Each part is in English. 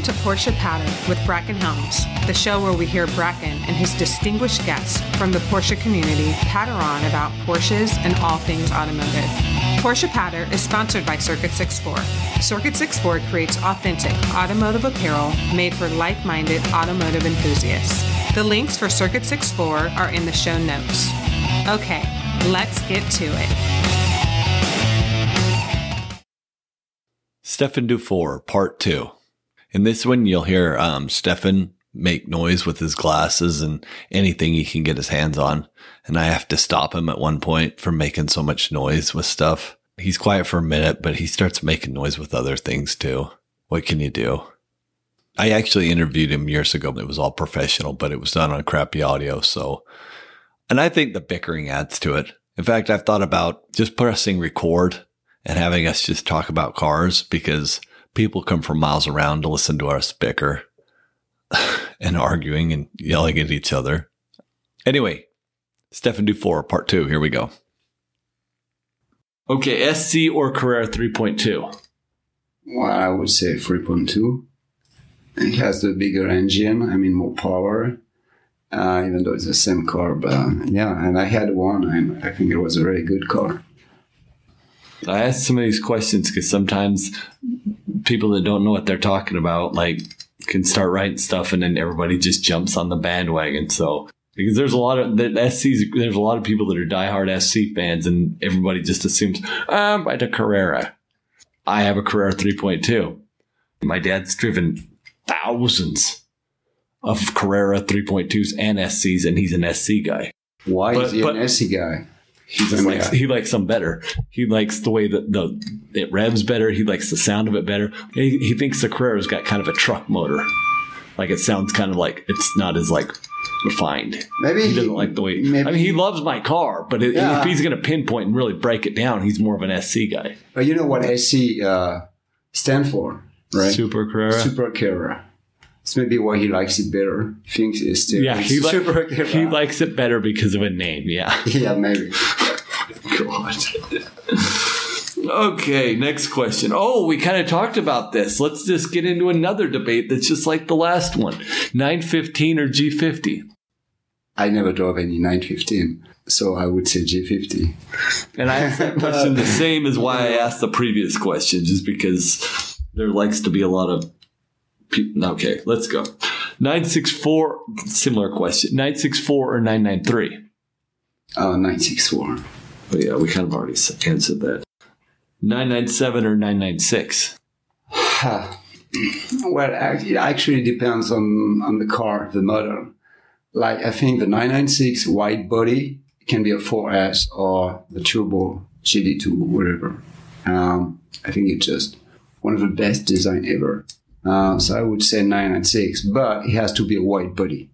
Welcome to Porsche Patter with Bracken Helms, the show where we hear Bracken and his distinguished guests from the Porsche community patter on about Porsches and all things automotive. Porsche Patter is sponsored by Circuit 64. Circuit 64 creates authentic automotive apparel made for like minded automotive enthusiasts. The links for Circuit 64 are in the show notes. Okay, let's get to it. Stephane Dufour, Part 2. In this one, you'll hear um, Stephane make noise with his glasses and anything he can get his hands on. And I have to stop him at one point from making so much noise with stuff. He's quiet for a minute, but he starts making noise with other things too. What can you do? I actually interviewed him years ago. It was all professional, but it was done on crappy audio. So, and I think the bickering adds to it. In fact, I've thought about just pressing record and having us just talk about cars because people come from miles around to listen to us bicker and arguing and yelling at each other. Anyway, Stephane Dufour, part two. Here we go. Okay, SC or Carrera 3.2? Well, I would say 3.2. It has the bigger engine, I mean, more power, uh, even though it's the same car. But uh, yeah, and I had one, and I think it was a very good car. I ask some of these questions because sometimes people that don't know what they're talking about, like, can start writing stuff and then everybody just jumps on the bandwagon. So, because there's a lot of the SCs, there's a lot of people that are diehard SC fans, and everybody just assumes, ah, I'm by the Carrera. I have a Carrera 3.2. My dad's driven thousands of Carrera 3.2s and SCs, and he's an SC guy. Why but, is he but, an SC guy? He just likes he likes some better. He likes the way that the it revs better. He likes the sound of it better. He, he thinks the Carrera's got kind of a truck motor. Like it sounds kind of like it's not as like refined. Maybe he doesn't like the way. Maybe, I mean, he loves my car, but it, yeah. if he's going to pinpoint and really break it down, he's more of an SC guy. But you know what SC uh, stand for, right? Super Carrera. Super Carrera. It's maybe why he likes it better. Thinks it's still yeah. He, li- he likes it better because of a name. Yeah. yeah, maybe. God. okay, next question. Oh, we kind of talked about this. Let's just get into another debate that's just like the last one 915 or G50. I never drove any 915, so I would say G50. And I asked that question the same as why I asked the previous question, just because there likes to be a lot of. Okay, let's go. 964, similar question. 964 or 993? Uh, 964. But yeah, we kind of already answered that. 997 or 996? well, it actually depends on, on the car, the model. Like, I think the 996 wide body can be a 4S or the turbo GT2, whatever. Um, I think it's just one of the best design ever. Uh, so I would say 996, but it has to be a wide body.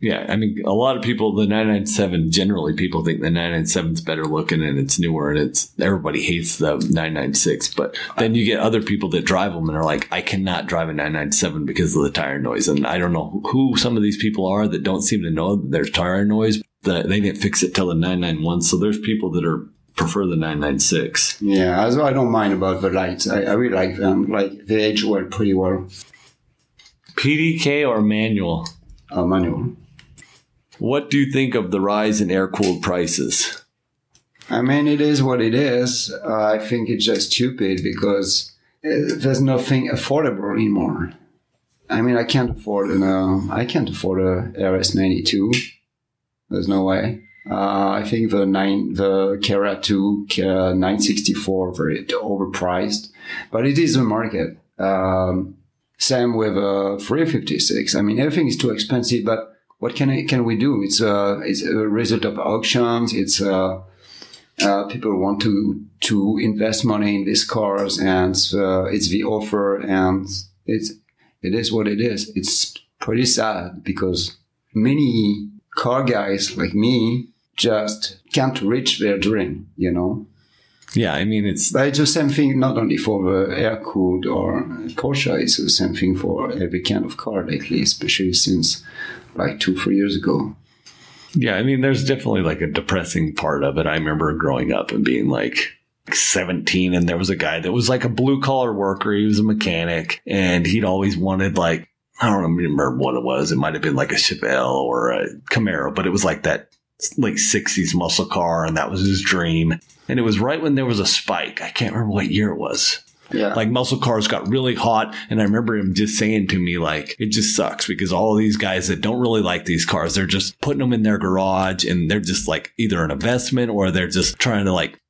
Yeah, I mean, a lot of people, the 997, generally people think the 997 is better looking and it's newer and it's, everybody hates the 996. But then you get other people that drive them and are like, I cannot drive a 997 because of the tire noise. And I don't know who some of these people are that don't seem to know that there's tire noise. That they didn't fix it till the 991. So there's people that are prefer the 996. Yeah, as I don't mind about the lights. I, I really like them. Like they age well pretty well. PDK or manual? Uh, manual. What do you think of the rise in air cooled prices? I mean, it is what it is. Uh, I think it's just stupid because uh, there's nothing affordable anymore. I mean, I can't afford an uh, I can't afford a RS92. There's no way. Uh, I think the nine the Carrera 2 uh, 964 very overpriced, but it is the market. Um, same with a uh, 356. I mean, everything is too expensive, but what can I, can we do? It's a uh, it's a result of auctions. It's uh, uh, people want to to invest money in these cars, and uh, it's the offer, and it's it is what it is. It's pretty sad because many car guys like me just can't reach their dream. You know. Yeah, I mean it's. But it's the same thing not only for the air cooled or Porsche. It's the same thing for every kind of car lately, especially since like two, three years ago. Yeah, I mean, there's definitely like a depressing part of it. I remember growing up and being like, 17 and there was a guy that was like a blue collar worker. He was a mechanic and he'd always wanted like, I don't remember what it was. It might have been like a Chevelle or a Camaro, but it was like that late 60s muscle car and that was his dream. And it was right when there was a spike. I can't remember what year it was. Yeah. Like muscle cars got really hot. And I remember him just saying to me, like, it just sucks because all these guys that don't really like these cars, they're just putting them in their garage and they're just like either an investment or they're just trying to like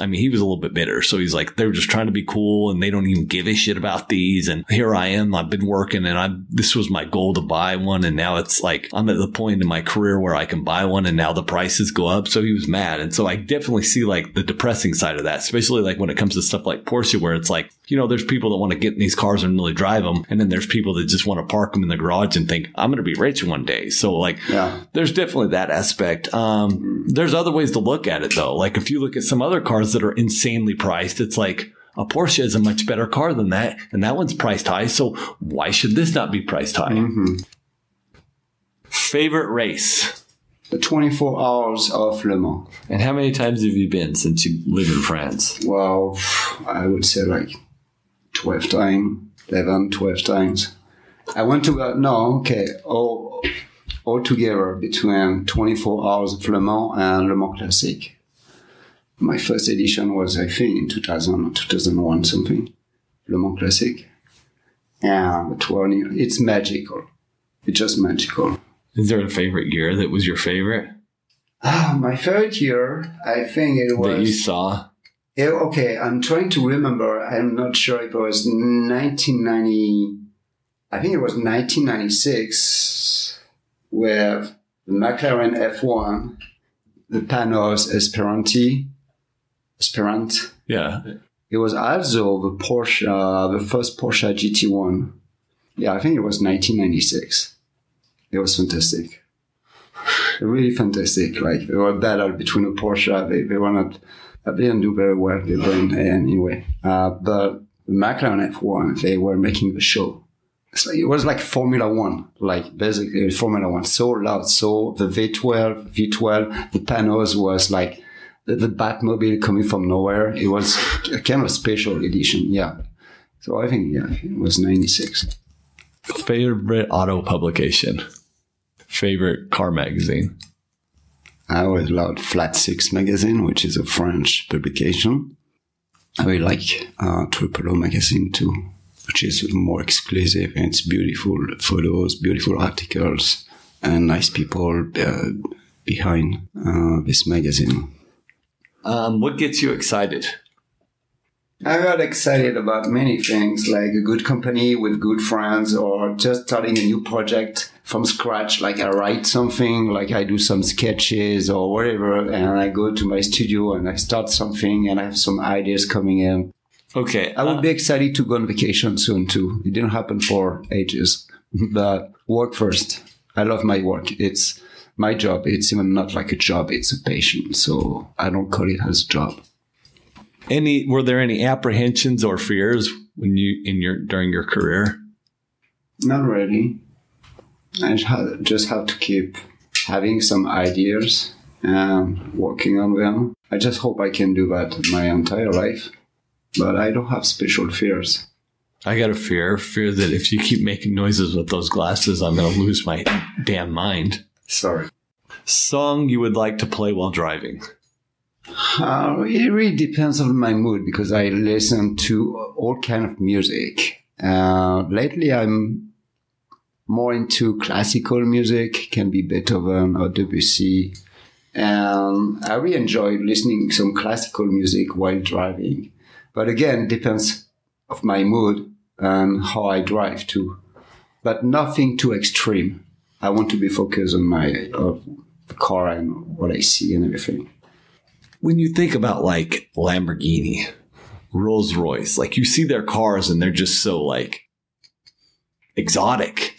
I mean, he was a little bit bitter. So he's like, they're just trying to be cool and they don't even give a shit about these. And here I am. I've been working and I, this was my goal to buy one. And now it's like, I'm at the point in my career where I can buy one and now the prices go up. So he was mad. And so I definitely see like the depressing side of that, especially like when it comes to stuff like Porsche, where it's like, you know, there's people that want to get in these cars and really drive them. And then there's people that just want to park them in the garage and think, I'm going to be rich one day. So like, Yeah. there's definitely that aspect. Um, there's other ways to look at it though. Like if you look at some other cars that are insanely priced, it's like a Porsche is a much better car than that, and that one's priced high. So why should this not be priced high? hmm Favorite race, The 24 hours of Le Mans. and how many times have you been since you live in France? Well, I would say like 12 times, 11, 12 times. I went to, uh, no, okay, all, all together between 24 hours of Le Mans and Le Mans Classic. My first edition was, I think, in 2000 or 2001, something. Le Mans Classic. And 20, it's magical. It's just magical. Is there a favorite year that was your favorite Ah, my favorite year, I think it was. that you saw? Yeah, okay, I'm trying to remember. I'm not sure if it was 1990. I think it was 1996, where the McLaren F1, the Panoz Esperante, Esperant. Yeah, It was also the Porsche, uh, the first Porsche GT1. Yeah, I think it was 1996. It was fantastic. Really fantastic. Like, there were a battle between a Porsche. They, they were not, they didn't do very well. They went anyway. Uh, but the McLaren F1, they were making the show. Like, it was like Formula One, like basically Formula One. So loud. So the V12, V12, the Panoz was like the, the Batmobile coming from nowhere. It was a kind of special edition. Yeah. So I think, yeah, it was 96. favorite auto publication, favorite car magazine. I always loved Flat Six magazine, which is a French publication. I really like uh, Triple O magazine too, which is more exclusive and it's beautiful photos, beautiful articles, and nice people uh, behind uh, this magazine. Um, what gets you excited? I got excited about many things, like a good company with good friends, or just starting a new project from scratch. Like I write something, like I do some sketches or whatever, and I go to my studio and I start something, and I have some ideas coming in. Okay, I would uh, be excited to go on vacation soon too. It didn't happen for ages, but work first. I love my work. It's my job. It's even not like a job. It's a passion. So I don't call it as a job. Any were there any apprehensions or fears when you in your during your career? Not really. I just have to keep having some ideas and working on them. I just hope I can do that my entire life. But I don't have special fears. I got a fear, fear that if you keep making noises with those glasses, I'm going to lose my damn mind. Sorry. Song you would like to play while driving? Uh, it really depends on my mood because I listen to all kind of music. Uh, lately, I'm more into classical music, can be Beethoven or Debussy, and I really enjoy listening some classical music while driving. But again, depends of my mood and how I drive too. But nothing too extreme. I want to be focused on my uh, car and what I see and everything. When you think about like Lamborghini, Rolls Royce, like you see their cars and they're just so like exotic.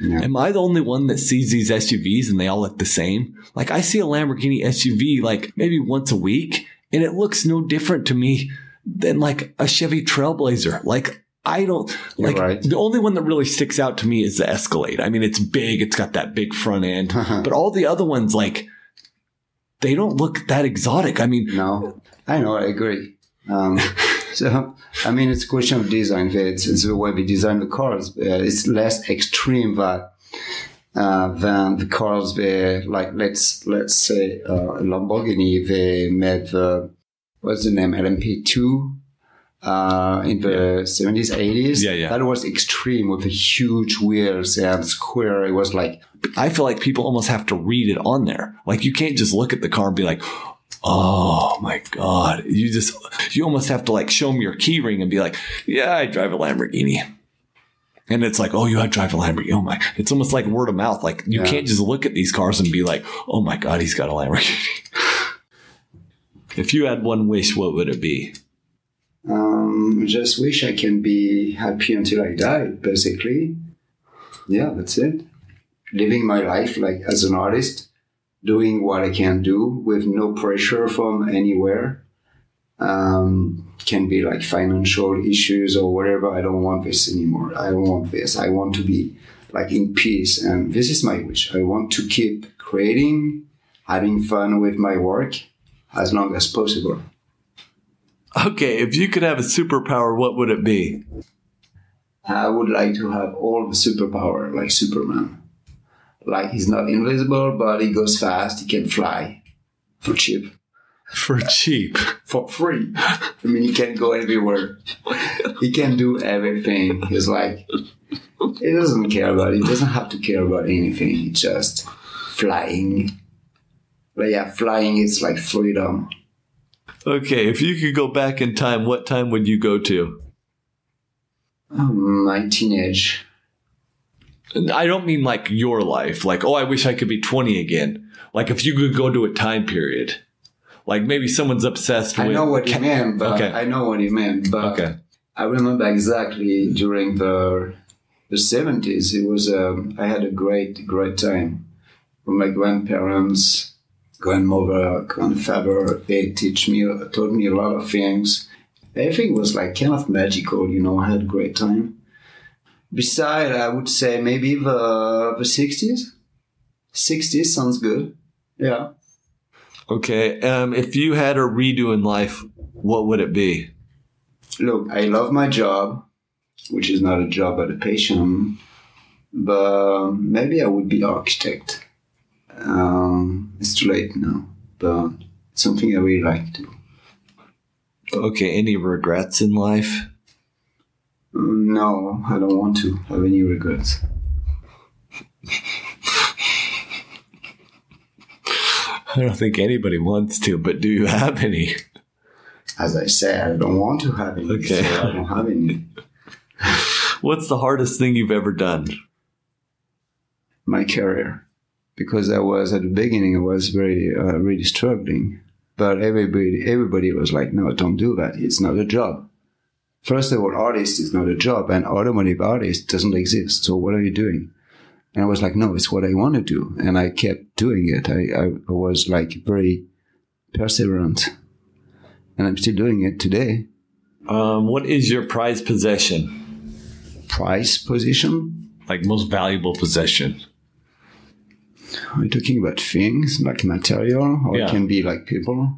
Yeah. Am I the only one that sees these SUVs and they all look the same? Like I see a Lamborghini SUV like maybe once a week and it looks no different to me than like a Chevy Trailblazer. Like I don't like right. the only one that really sticks out to me is the Escalade. I mean, it's big, it's got that big front end, but all the other ones like they don't look that exotic. I mean, No, I know, I agree. Um, so, I mean, it's a question of design. It's, it's the way we design the cars. Uh, it's less extreme that, uh, than the cars they like. Let's let's say uh, Lamborghini. They made the what's the name LMP2 uh, in the seventies, eighties. Yeah, yeah. That was extreme with the huge wheels and square. It was like I feel like people almost have to read it on there. Like you can't just look at the car and be like, "Oh my god!" You just you almost have to like show them your key ring and be like, "Yeah, I drive a Lamborghini." And it's like, "Oh, you I drive a Lamborghini." Oh my! It's almost like word of mouth. Like you Yeah. can't just look at these cars and be like, "Oh my god, he's got a Lamborghini." if you had one wish, what would it be? Um, just wish I can be happy until I die, basically. Yeah, that's it. Living my life like as an artist, doing what I can do with no pressure from anywhere. Um, can be like financial issues or whatever. I don't want this anymore. I don't want this. I want to be like in peace. And this is my wish. I want to keep creating, having fun with my work as long as possible. Okay, if you could have a superpower, what would it be? I would like to have all the superpower like Superman. Like he's not invisible, but he goes fast. He can fly for cheap, For cheap. for free. I mean, he can go everywhere. He can do everything. He's like he doesn't care about. He doesn't have to care about anything. He just flying. But yeah, flying is like freedom. Okay, if you could go back in time, what time would you go to? Um, my teenage. I don't mean like your life, like, oh, I wish I could be 20 again. Like if you could go to a time period. Like maybe someone's obsessed I with. know what you mean, but Okay. I know what you mean, but Okay. I remember exactly during the the seventies. It was um, I had a great great time with my grandparents, grandmother, grandfather. They teach me taught me a lot of things. Everything was like kind of magical, you know. I had a great time. Beside, I would say maybe the the sixties. Sixties sounds good. Yeah. Okay. Um, if you had a redo in life, what would it be? Look, I love my job, which is not a job but a passion. But maybe I would be architect. Um, it's too late now, but it's something I really like to. Okay. Any regrets in life? Um, No, I don't want to have any regrets. I don't think anybody wants to, but do you have any? As I said, I don't want to have any, Okay. so I don't have any. What's the hardest thing you've ever done? My career, because I was at the beginning, I was very uh, really struggling. But everybody, everybody was like, "No, don't do that. It's not a job." First of all, artist is not a job, and automotive artist doesn't exist. So what are you doing? And I was like, no, it's what I want to do, and I kept doing it. I, I, was like very perseverant, and I'm still doing it today. Um, what is your prized possession? Price position? Like most valuable possession? Are you talking about things like material, or Yeah. it can be like people?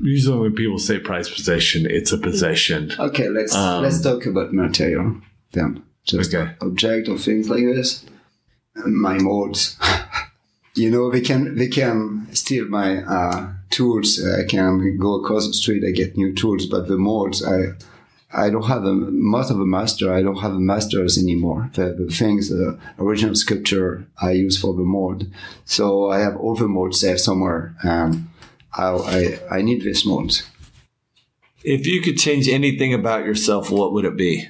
Usually, when people say prized possession, it's a possession. Okay, let's Um, let's talk about material then. Just Okay. object or things like this. My molds. you know, they can they can steal my uh, tools. I can go across the street. I get new tools, but the molds I. I don't have a most of a master. I don't have a masters anymore. The, the things, the original sculpture I use for the mold. So I have all the molds saved somewhere. And I, I, I need this molds. If you could change anything about yourself, what would it be?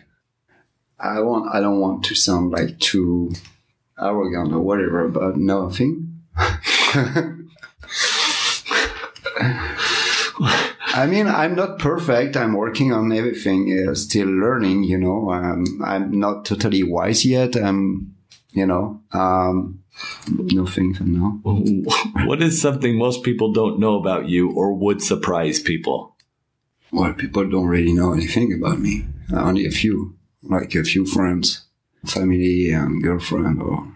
I want I don't want to sound like too arrogant or whatever, but nothing. I mean, I'm not perfect. I'm working on everything. Uh, still learning. You know, um, I'm not totally wise yet. I'm, you know, um, nothing for now. what is something most people don't know about you or would surprise people? Well, people don't really know anything about me. Only a few, like a few friends, family, and girlfriend, or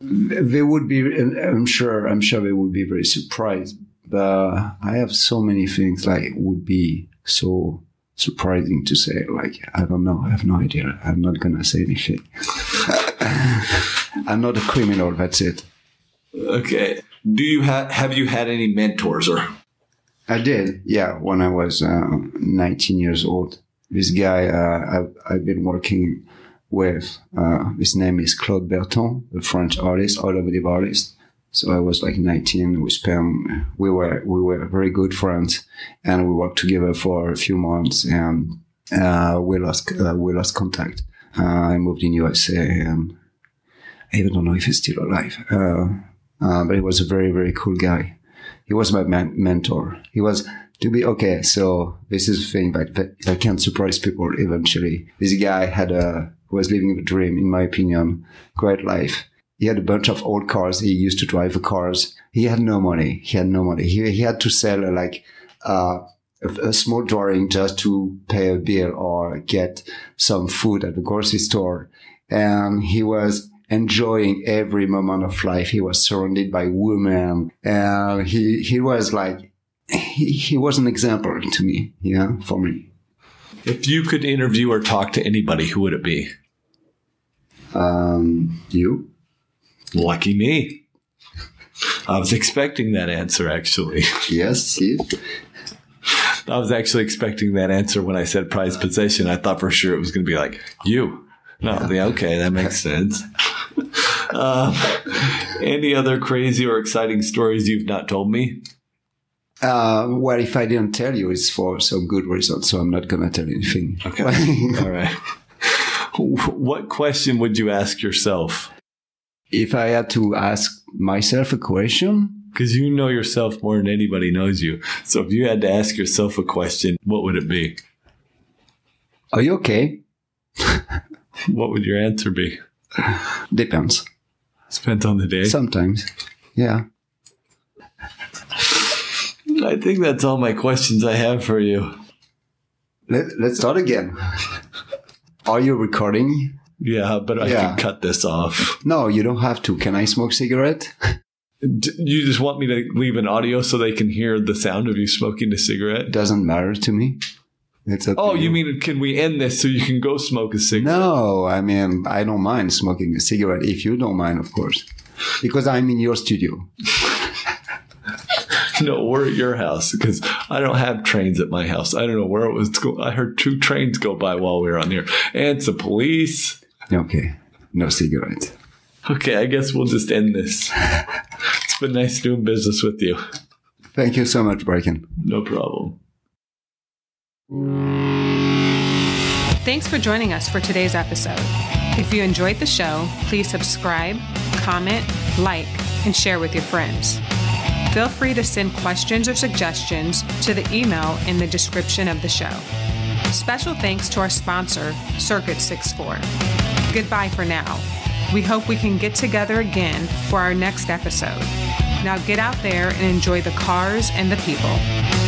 they would be. I'm sure. I'm sure they would be very surprised but I have so many things like would be so surprising to say. Like I don't know, I have no idea. I'm not gonna say anything. I'm not a criminal. That's it. Okay. Do you have have you had any mentors or? I did, yeah. When I was uh, 19 years old, this guy uh, I've, I've been working with. Uh, his name is Claude Berton, a French artist, automotive artist. So I was like 19. We spent, we were, we were very good friends and we worked together for a few months and, uh, we lost, uh, we lost contact. Uh, I moved in USA and I even don't know if he's still alive. Uh, uh, but he was a very, very cool guy. He was my man- mentor. He was, to be okay. So this is the thing that, that, that can surprise people eventually. This guy had a, was living a dream, in my opinion, great life he had a bunch of old cars. He used to drive the cars. He had no money. He had no money. He, he had to sell uh, like uh, a, a, small drawing just to pay a bill or get some food at the grocery store. And he was enjoying every moment of life. He was surrounded by women and he, he was like, he, he was an example to me, yeah, for me. If you could interview or talk to anybody, who would it be? Um, you? Lucky me. I was expecting that answer actually. Yes, see? I was actually expecting that answer when I said prized possession. I thought for sure it was going to be like you. No, yeah. okay, that makes sense. Uh, any other crazy or exciting stories you've not told me? Uh, well, if I didn't tell you, it's for some good reason, so I'm not going to tell anything. Okay. All right. What question would you ask yourself? If I had to ask myself a question, because you know yourself more than anybody knows you. So if you had to ask yourself a question, what would it be? Are you okay? what would your answer be? Depends. Depends on the day. Sometimes, yeah. I think that's all my questions I have for you. Let, let's start again. Are you recording? Yeah, but I yeah. can cut this off. No, you don't have to. Can I smoke cigarette? You just want me to leave an audio so they can hear the sound of you smoking a cigarette? Doesn't matter to me. It's oh, you. you mean can we end this so you can go smoke a cigarette? No, I mean I don't mind smoking a cigarette if you don't mind, of course, because I'm in your studio. no, we're at your house because I don't have trains at my house. I don't know where it was. Going. I heard two trains go by while we were on here, and some police. Okay. No cigarette. Okay, I guess we'll just end this. it's been nice doing business with you. Thank you so much, Bracken. No problem. Thanks for joining us for today's episode. If you enjoyed the show, please subscribe, comment, like, and share with your friends. Feel free to send questions or suggestions to the email in the description of the show. Special thanks to our sponsor, Circuit 64. Goodbye for now. We hope we can get together again for our next episode. Now get out there and enjoy the cars and the people.